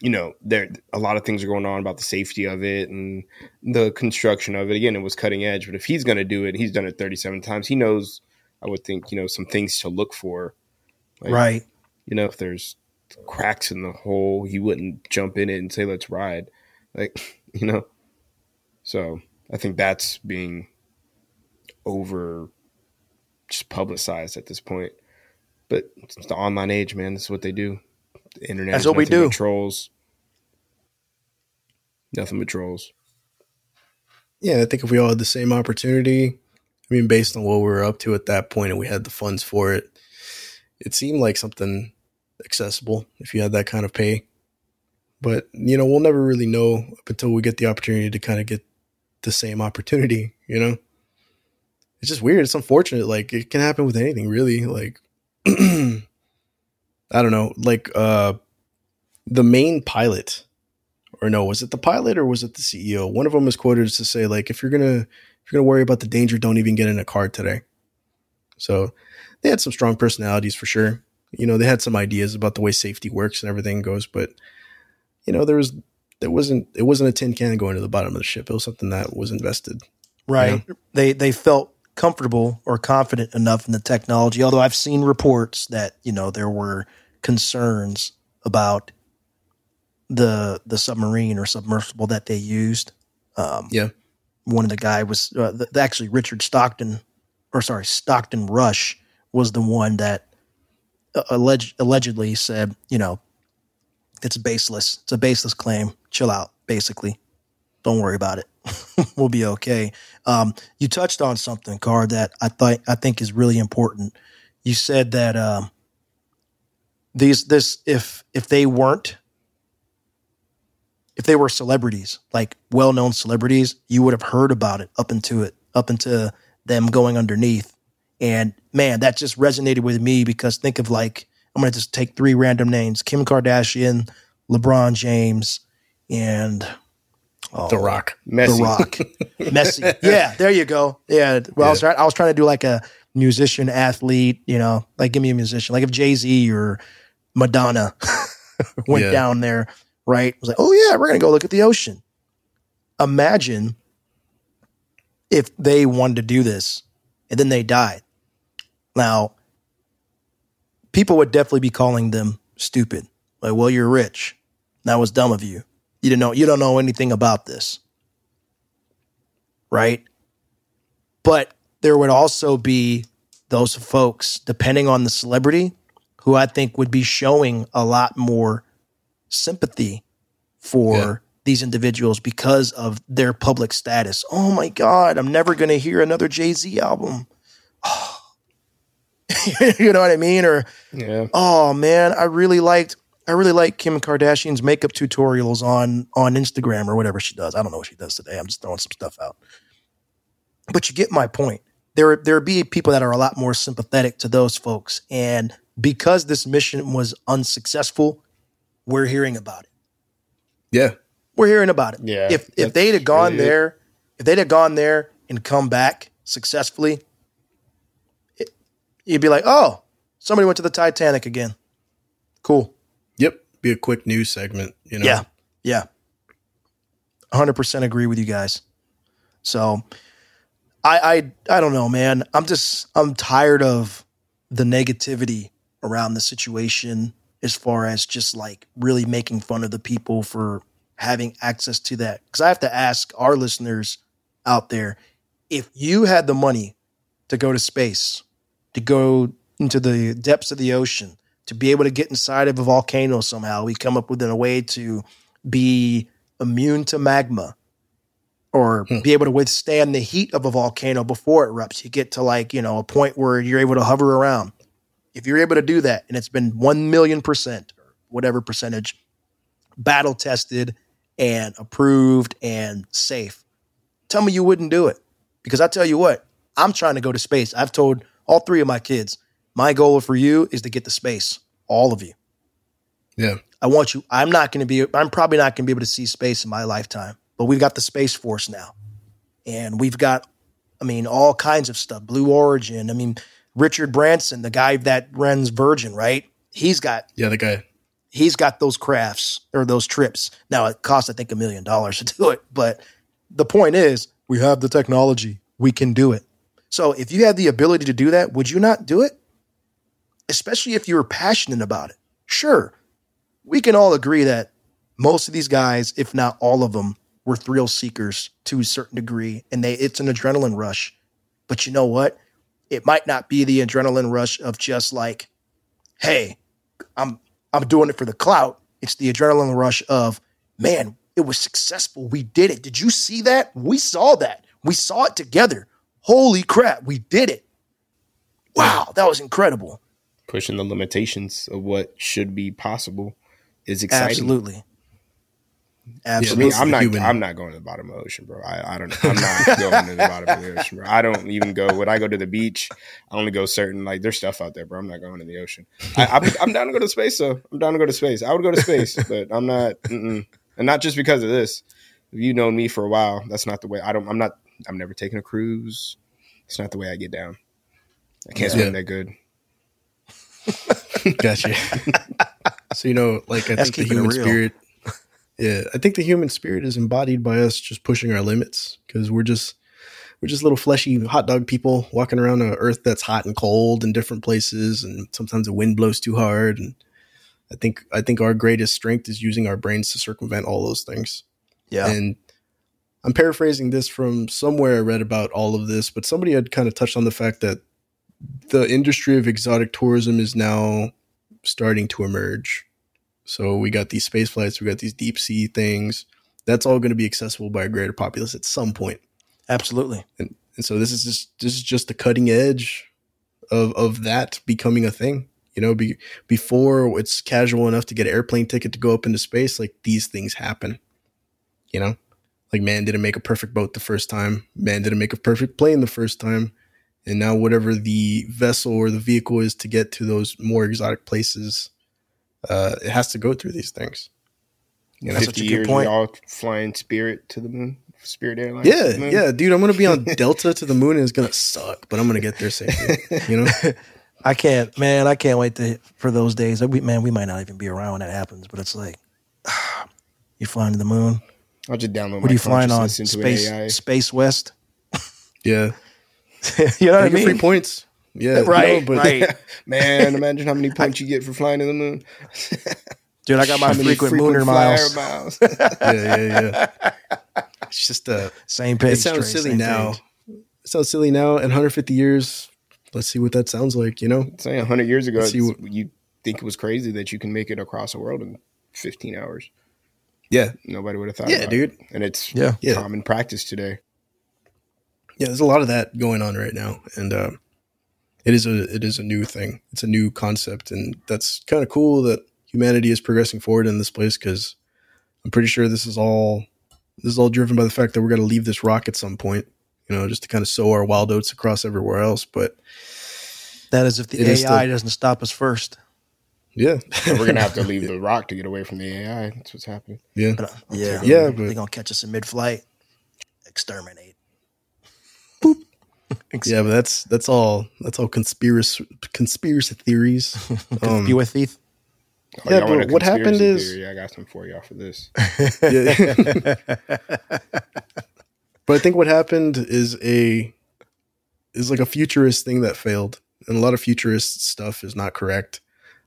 you know, there a lot of things are going on about the safety of it and the construction of it. Again, it was cutting edge, but if he's going to do it, he's done it 37 times. He knows, I would think, you know, some things to look for. Like, right. You know, if there's cracks in the hole, he wouldn't jump in it and say, let's ride. Like, *laughs* you know, so I think that's being over just publicized at this point. But it's the online age, man. This is what they do. The internet. That's what we do. Trolls. Nothing but trolls. Yeah, I think if we all had the same opportunity, I mean, based on what we were up to at that point, and we had the funds for it, it seemed like something accessible if you had that kind of pay. But you know, we'll never really know up until we get the opportunity to kind of get the same opportunity. You know, it's just weird. It's unfortunate. Like it can happen with anything, really. Like *clears throat* I don't know, like uh the main pilot or no, was it the pilot or was it the CEO? One of them was quoted to say like if you're going to if you're to worry about the danger, don't even get in a car today. So, they had some strong personalities for sure. You know, they had some ideas about the way safety works and everything goes, but you know, there was there wasn't it wasn't a tin can going to the bottom of the ship. It was something that was invested. Right. They they felt comfortable or confident enough in the technology. Although I've seen reports that you know there were concerns about the the submarine or submersible that they used. Um, Yeah. one of the guy was uh, th- actually Richard Stockton, or sorry, Stockton Rush was the one that uh, alleged, allegedly said, you know, it's baseless. It's a baseless claim. Chill out, basically. Don't worry about it. *laughs* we'll be okay. Um, you touched on something, Carr, that I thought I think is really important. You said that um, these this if if they weren't if they were celebrities, like well known celebrities, you would have heard about it up into it, up into them going underneath. And man, that just resonated with me because think of like, I'm going to just take three random names Kim Kardashian, LeBron James, and oh, The Rock. Messi. The Rock. *laughs* Messi. Yeah, there you go. Yeah. Well, I was trying I was trying to do like a musician athlete, you know, like give me a musician. Like if Jay-Z or Madonna *laughs* went Yeah. down there, right? I was like, "Oh yeah, we're going to go look at the ocean." Imagine if they wanted to do this and then they died. Now, people would definitely be calling them stupid. Like, well, you're rich. That was dumb of you. You didn't know you don't know anything about this. Right? But there would also be those folks, depending on the celebrity, who I think would be showing a lot more sympathy for Yeah. these individuals because of their public status. Oh my God, I'm never going to hear another Jay Z album. *sighs* *laughs* you know what I mean? Or Yeah. oh man, I really liked I really like Kim Kardashian's makeup tutorials on on Instagram or whatever she does. I don't know what she does today. I'm just throwing some stuff out. But you get my point. There there be people that are a lot more sympathetic to those folks and because this mission was unsuccessful, we're hearing about it. Yeah. We're hearing about it. Yeah, If if they'd have gone really it. there, if they'd have gone there and come back successfully, it, you'd be like, "Oh, somebody went to the Titanic again." Cool. Be a quick news segment, you know. Yeah. Yeah. 100% agree with you guys. So I I I don't know, man. I'm just I'm tired of the negativity around the situation as far as just like really making fun of the people for having access to that. Cuz I have to ask our listeners out there if you had the money to go to space, to go into the depths of the ocean, to be able to get inside of a volcano somehow, we come up with a way to be immune to magma or hmm. be able to withstand the heat of a volcano before it erupts. You get to like, you know, a point where you're able to hover around. If you're able to do that, and it's been 1 million percent or whatever percentage battle tested and approved and safe, tell me you wouldn't do it. Because I tell you what, I'm trying to go to space. I've told all three of my kids, my goal for you is to get the space, all of you. Yeah. I want you. I'm not going to be. I'm probably not going to be able to see space in my lifetime. But we've got the space force now, and we've got. I mean, all kinds of stuff. Blue Origin. I mean, Richard Branson, the guy that runs Virgin, right? He's got Yeah, the guy. he's got those crafts or those trips. Now it costs, I think, a million dollars to *laughs* do it. But the point is, we have the technology. We can do it. So if you had the ability to do that, would you not do it? Especially if you were passionate about it. Sure, we can all agree that most of these guys, if not all of them, were thrill seekers to a certain degree, and they it's an adrenaline rush. But you know what? It might not be the adrenaline rush of just like, hey, I'm I'm doing it for the clout. It's the adrenaline rush of, man, it was successful. We did it. Did you see that? We saw that. We saw it together. Holy crap, we did it. Wow, that was incredible. Pushing the limitations of what should be possible is exciting. Absolutely. Absolutely. mean, I'm not. Human. I'm not going to the bottom of the ocean, bro. I, I don't. I'm not *laughs* going to the bottom of the ocean, bro. I don't even go. When I go to the beach, I only go certain. Like there's stuff out there, bro. I'm not going to the ocean. I, I'm, I'm down to go to space, though. I'm down to go to space. I would go to space, *laughs* but I'm not. Mm-mm. And not just because of this. If you known me for a while, that's not the way. I don't. I'm not. I'm never taking a cruise. It's not the way I get down. I can't Yeah. swim that good. *laughs* Gotcha. so you know, like I That's think the human spirit. Yeah, I think the human spirit is embodied by us just pushing our limits because we're just we're just little fleshy hot dog people walking around an earth that's hot and cold in different places, and sometimes the wind blows too hard. And I think I think our greatest strength is using our brains to circumvent all those things. Yeah. And I'm paraphrasing this from somewhere I read about all of this, but somebody had kind of touched on the fact that the industry of exotic tourism is now starting to emerge. So we got these space flights, we got these deep sea things. That's all going to be accessible by a greater populace at some point. Absolutely. And, and so this is just this is just the cutting edge of of that becoming a thing. You know, be, before it's casual enough to get an airplane ticket to go up into space, like these things happen. You know, like man didn't make a perfect boat the first time, man didn't make a perfect plane the first time, and now whatever the vessel or the vehicle is to get to those more exotic places, uh, it has to go through these things. You know, That's such a Fifty good years, point. we all flying Spirit to the moon. Spirit Airlines. yeah, moon. yeah, dude, I'm gonna be on *laughs* Delta to the moon, and it's gonna suck, but I'm gonna get there safely. You know. *laughs* I can't, man. I can't wait to, for those days. We, man, we might not even be around when that happens, but it's like *sighs* you're flying to the moon. I'll just download. What my are you flying on? Space, AI. Space West. *laughs* Yeah. *laughs* you know what I You get free points. Yeah. Right, no, but right. *laughs* Man, imagine how many points you get for flying to the moon. *laughs* Dude, I got my How many frequent, mooner flyer miles. miles. yeah, yeah, yeah. It's just uh Same page. it sounds Trey, silly now. page. It sounds silly now. In 150 years, let's see what that sounds like, you know? Saying hundred years ago, see what- you think it was crazy that you can make it across the world in 15 hours. Yeah. Nobody would have thought. Yeah, about dude. It. And it's Yeah. Yeah. common practice today. Yeah, there's a lot of that going on right now. And um it is a it is a new thing. It's a new concept and that's kind of cool that humanity is progressing forward in this place cuz I'm pretty sure this is all this is all driven by the fact that we're going to leave this rock at some point, you know, just to kind of sow our wild oats across everywhere else, but That is if the AI still- doesn't stop us first. yeah. We're gonna have to *laughs* leave the rock to get away from the AI. That's what's happening. yeah. But, uh, yeah, Yeah, they're gonna catch us in mid-flight, exterminate. Yeah, but that's that's all that's all conspiracy conspiracy theories. *laughs* Um, you with thief? Oh, Yeah, but what happened conspiracy is- theory? I got some for y'all for this. *laughs* *laughs* but I think what happened is a is like a futurist thing that failed, and a lot of futurist stuff is not correct.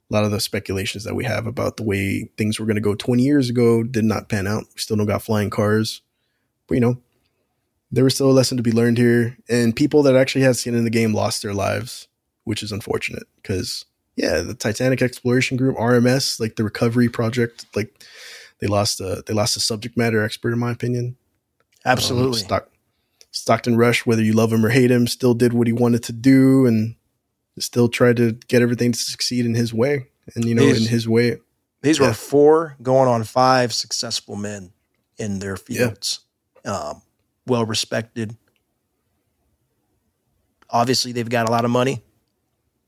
A lot of the speculations that we have about the way things were going to go 20 years ago did not pan out. We still don't got flying cars, but you know, there was still a lesson to be learned here, and people that actually had skin in the game lost their lives, which is unfortunate because yeah, the Titanic Exploration Group (RMS), like the recovery project, like they lost a they lost a subject matter expert in my opinion. Um, Absolutely. Stock, Stockton Rush, whether you love him or hate him, still did what he wanted to do and still tried to get everything to succeed in his way. And you know, He's- in his way, These Yeah. were four going on five successful men in their fields. Um, well respected. Obviously, they've got a lot of money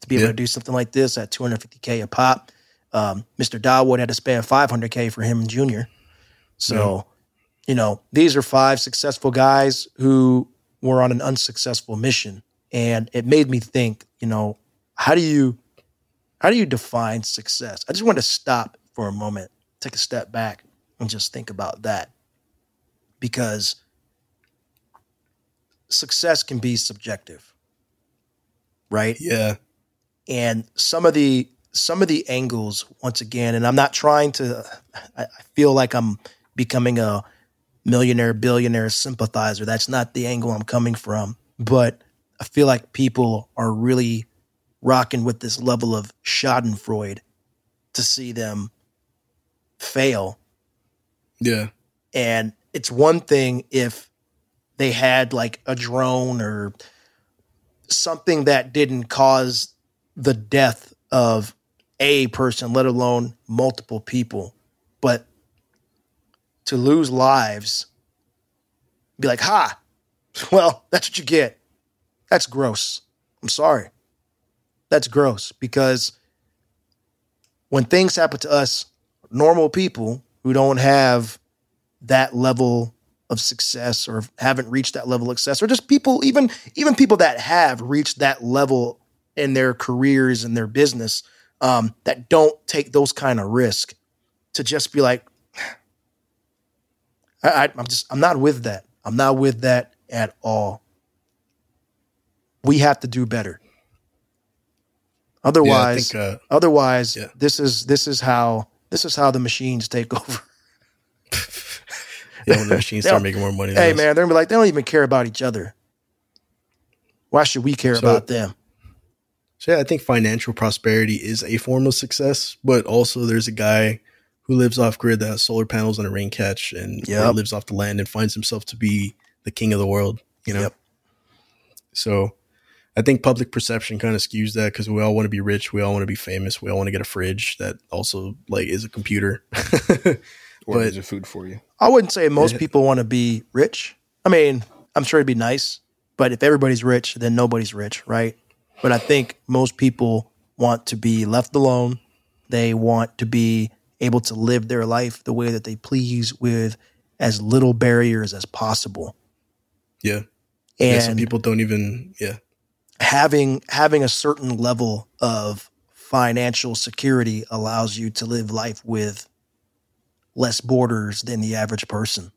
to be able Yeah. to do something like this at 250K a pop. Um, Mr. Dawood had to spend 500K for him and Junior. So, you know, these are five successful guys who were on an unsuccessful mission. And it made me think, you know, how do you how do you define success? I just want to stop for a moment, take a step back, and just think about that. Because success can be subjective, right? yeah, and some of the some of the angles once again and i'm not trying to i, I feel like i'm becoming a millionaire billionaire sympathizer. That's not the angle i'm coming from. But i feel like people are really rocking with this level of schadenfreude to see them fail. Yeah, and it's one thing if they had like a drone or something that didn't cause the death of a person, let alone multiple people. But to lose lives, be like, ha, *laughs* well, that's what you get. That's gross. I'm sorry. That's gross because when things happen to us, normal people who don't have that level of success or haven't reached that level of success or just people even even people that have reached that level in their careers and their business um, that don't take those kind of risk to just be like, *sighs* I, I, I'm just, I'm not with that. I'm not with that at all. We have to do better. Otherwise, think, uh, otherwise, yeah. this is this is how this is how the machines take *laughs* over. Yeah, when the machines start making more money. than hey us. man, they're gonna be like, they don't even care about each other. Why should we care So- about them? So yeah, I think financial prosperity is a form of success, but also there's a guy who lives off grid that has solar panels and a rain catch and Yep. lives off the land and finds himself to be the king of the world. You know. Yep. So I think public perception kind of skews that because we all want to be rich, we all want to be famous, we all want to get a fridge that also like is a computer. *laughs* Or But- is it food for you? I wouldn't say most *laughs* people want to be rich. I mean, I'm sure it'd be nice, but if everybody's rich, then nobody's rich, right? But I think most people want to be left alone. They want to be able to live their life the way that they please with as little barriers as possible. yeah. yeah. Some And people don't even. Yeah. having having a certain level of financial security allows you to live life with less borders than the average person.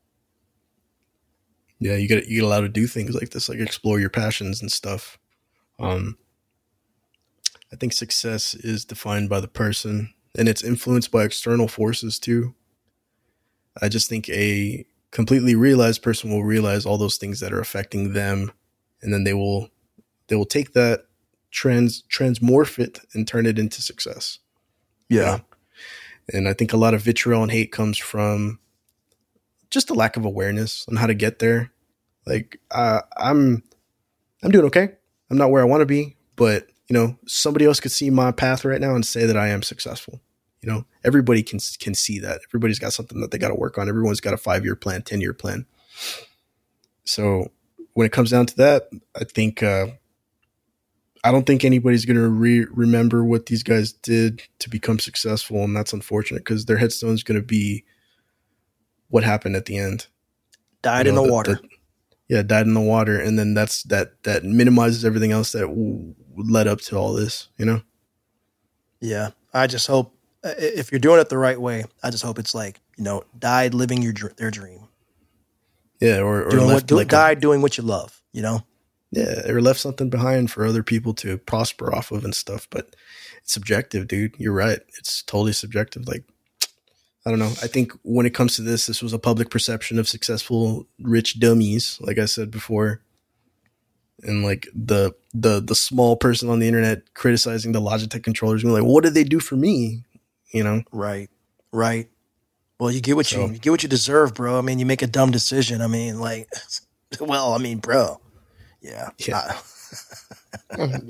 yeah you get you get allowed to do things like this like explore your passions and stuff um i think success is defined by the person and it's influenced by external forces too i just think a completely realized person will realize all those things that are affecting them and then they will they will take that trans transmorph it and turn it into success Yeah. And I think a lot of vitriol and hate comes from just a lack of awareness on how to get there. Like uh, I'm, I'm doing okay. I'm not where I want to be, but you know, somebody else could see my path right now and say that I am successful. You know, everybody can can see that. Everybody's got something that they got to work on. Everyone's got a five year plan, ten year plan. So when it comes down to that, I think uh, I don't think anybody's going to re- remember what these guys did to become successful, and that's unfortunate because their headstone is going to be what happened at the end. Died You in the the- water. the- yeah, died in the water, and then that's that that minimizes everything else that w- led up to all this. You know, yeah. I just hope if you're doing it the right way, I just hope it's like, you know, died living your dr- their dream. yeah, or, or Doing what do, like a- died doing what you love, you know? Yeah, or left something behind for other people to prosper off of and stuff. But it's subjective, dude. You're right. It's totally subjective. Like, I don't know. I think when it comes to this, this was a public perception of successful rich dummies, like I said before. And like the the the small person on the internet criticizing the Logitech controllers, being like, "What did they do for me?" You know, Right. Right. Well, you get what So- you, you get what you deserve, bro. I mean, you make a dumb decision. I mean, like, *laughs* well, I mean, bro. Yeah. *laughs* Yeah.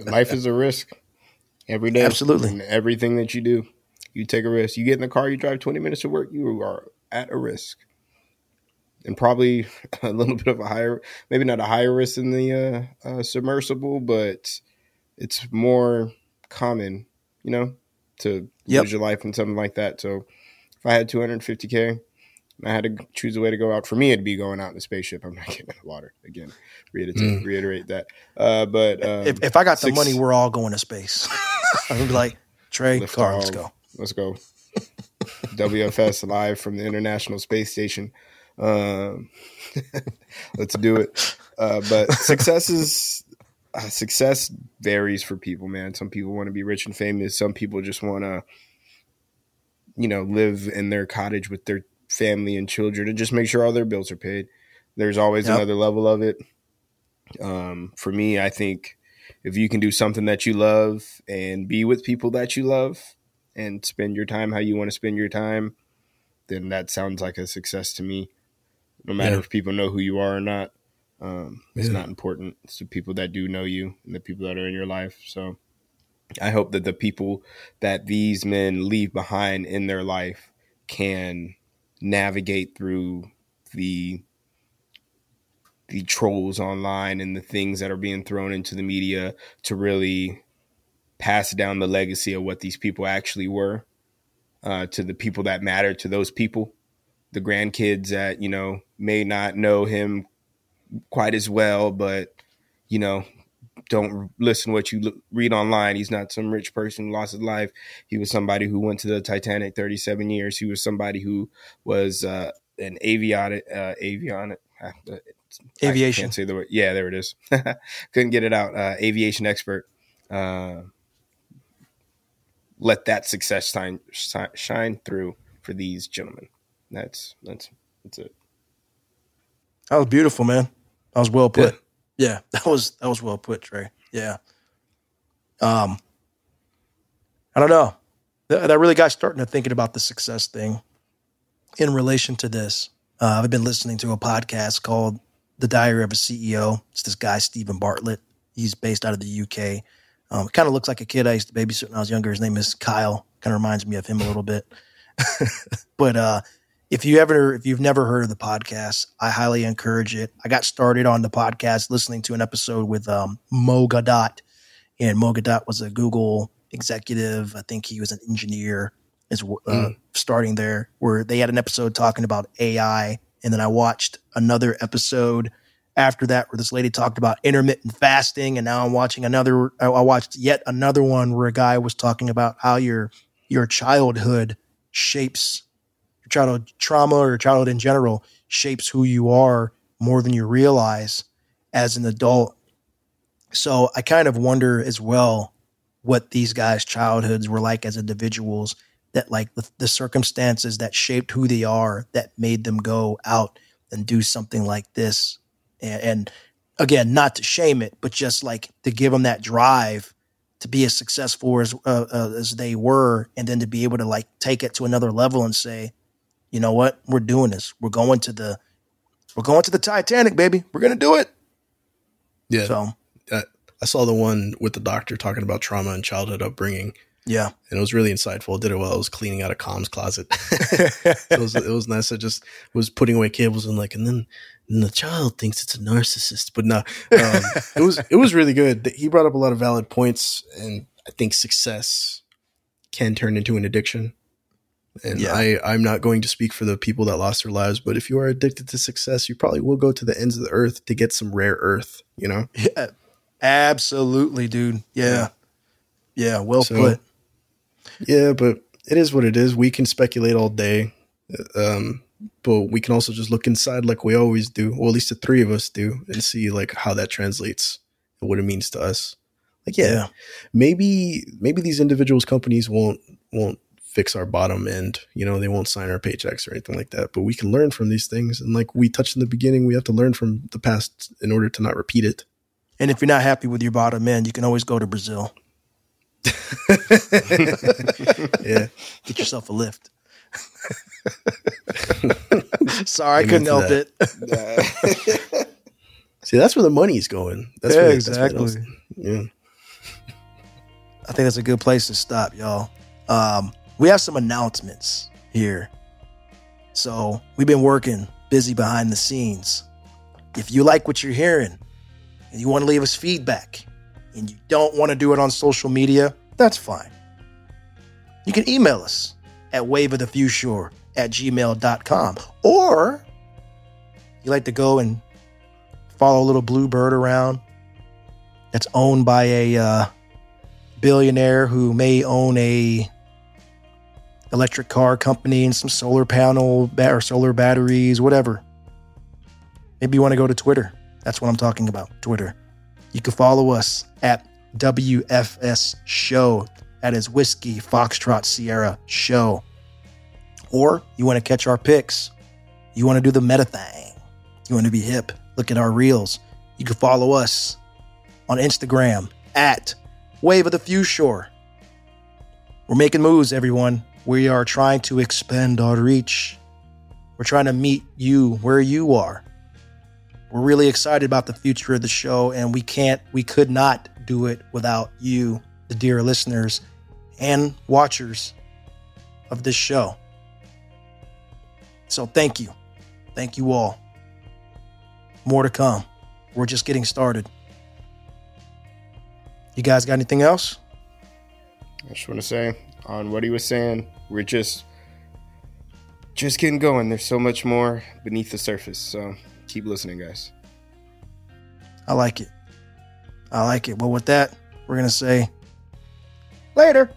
Life is a risk every day. Absolutely. In everything that you do, you take a risk. You get in the car, you drive 20 minutes to work, you are at a risk. And probably *laughs* a little bit of a higher, maybe not a higher risk than the uh, uh, submersible, but it's more common, you know, to Yep. lose your life in something like that. So if I had 250K, and I had to choose a way to go out. For me, it'd be going out in a spaceship. I'm not *laughs* getting in the water again. Reiterate, reiterate that. Uh, but um, if, if I got the money, we're all going to space. *laughs* I'm gonna be like, Trey, Lift car, let's go. Let's go. *laughs* WFS live from the International Space Station. Um, let's do it. Uh, but success is uh, success varies for people, man. Some people want to be rich and famous. Some people just want to, you know, live in their cottage with their family and children and just make sure all their bills are paid. There's always Yep. another level of it. Um, for me, I think if you can do something that you love and be with people that you love and spend your time how you want to spend your time, then that sounds like a success to me. No matter Yeah. if people know who you are or not, um, it's not important. It's the people that do know you and the people that are in your life. So I hope that the people that these men leave behind in their life can navigate through the the trolls online and the things that are being thrown into the media to really pass down the legacy of what these people actually were uh, to the people that matter to those people. The grandkids that you know may not know him quite as well but you know don't listen to what you read online. He's not some rich person who lost his life. He was somebody who went to the Titanic 37 years. He was somebody who was uh, an avionic, uh, avionic, uh, I Aviation. can't say the word. Yeah, there it is. *laughs* Couldn't get it out. Uh, aviation expert. Uh, let that success shine, shine shine through for these gentlemen. That's that's that's it. That was beautiful, man. That was well put. Yeah, *laughs* that was that was well put, Trey. Yeah. Um, I don't know. That, that really got starting to thinking about the success thing in relation to this. Uh, I've been listening to a podcast called "The Diary of a CEO." It's this guy Stephen Bartlett. He's based out of the UK. Um, kind of looks like a kid I used to babysit when I was younger. His name is Kyle. Kind of reminds me of him a little bit. *laughs* but uh, if you ever if you've never heard of the podcast, I highly encourage it. I got started on the podcast listening to an episode with um, Mo Gawdat, and Mo Gawdat was a Google executive. I think he was an engineer, is uh, starting there. Where they had an episode talking about AI, and then I watched another episode after that where this lady talked about intermittent fasting, and now I'm watching another. I watched yet another one where a guy was talking about how your your childhood shapes your childhood trauma or childhood in general shapes who you are more than you realize as an adult. So I kind of wonder as well what these guys' childhoods were like as individuals that like the, the circumstances that shaped who they are that made them go out and do something like this. And, and again, not to shame it, but just like to give them that drive to be as successful as uh, uh, as they were, and then to be able to like take it to another level and say, you know what, we're doing this. We're going to the we're going to the Titanic, baby. We're gonna do it. Yeah. So I saw the one with the doctor talking about trauma and childhood upbringing, yeah, and it was really insightful. Did it while I was cleaning out a comms closet. *laughs* it was it was nice. I just was putting away cables and like, and then and the child thinks it's a narcissist, but no, um, it was it was really good. He brought up a lot of valid points, and I think success can turn into an addiction. And Yeah. I, I'm not going to speak for the people that lost their lives, but if you are addicted to success, you probably will go to the ends of the earth to get some rare earth, you know? *laughs* yeah, absolutely, dude. Yeah, yeah, well So- put. Yeah, but it is what it is. We can speculate all day, um, but we can also just look inside like we always do, or at least the three of us do, and see like how that translates and what it means to us. Like, yeah, Yeah. maybe maybe these individuals, companies won't won't fix our bottom end. You know, they won't sign our paychecks or anything like that. But we can learn from these things, and like we touched in the beginning, we have to learn from the past in order to not repeat it. And if you're not happy with your bottom end, you can always go to Brazil. *laughs* Yeah, Get yourself a lift. *laughs* Sorry, I couldn't help that. it. *laughs* see, that's where the money's going. That's yeah, where, that's where exactly. yeah. I think that's a good place to stop, y'all. Um, we have some announcements here. So we've been working busy behind the scenes. If you like what you're hearing and you want to leave us feedback and you don't want to do it on social media, that's fine. You can email us at waveofthefuture at gmail.com. Or you like to go and follow a little blue bird around that's owned by a uh, billionaire who may own a electric car company and some solar panel ba- or solar batteries, whatever. Maybe you want to go to Twitter. That's what I'm talking about. Twitter. You can follow us at WFS Show. That is Whiskey Foxtrot Sierra Show. Or you want to catch our picks. You want to do the meta thing. You want to be hip. Look at our reels. You can follow us on Instagram at Wave of the Future. We're making moves, everyone. We are trying to expand our reach. We're trying to meet you where you are. We're really excited about the future of the show, and we can't, we could not do it without you, the dear listeners and watchers of this show. So thank you. Thank you all. More to come. We're just getting started. You guys got anything else? I just want to say on what he was saying, we're just just getting going. There's so much more beneath the surface. So keep listening, guys. I like it. I like it. Well, with that, we're going to say later.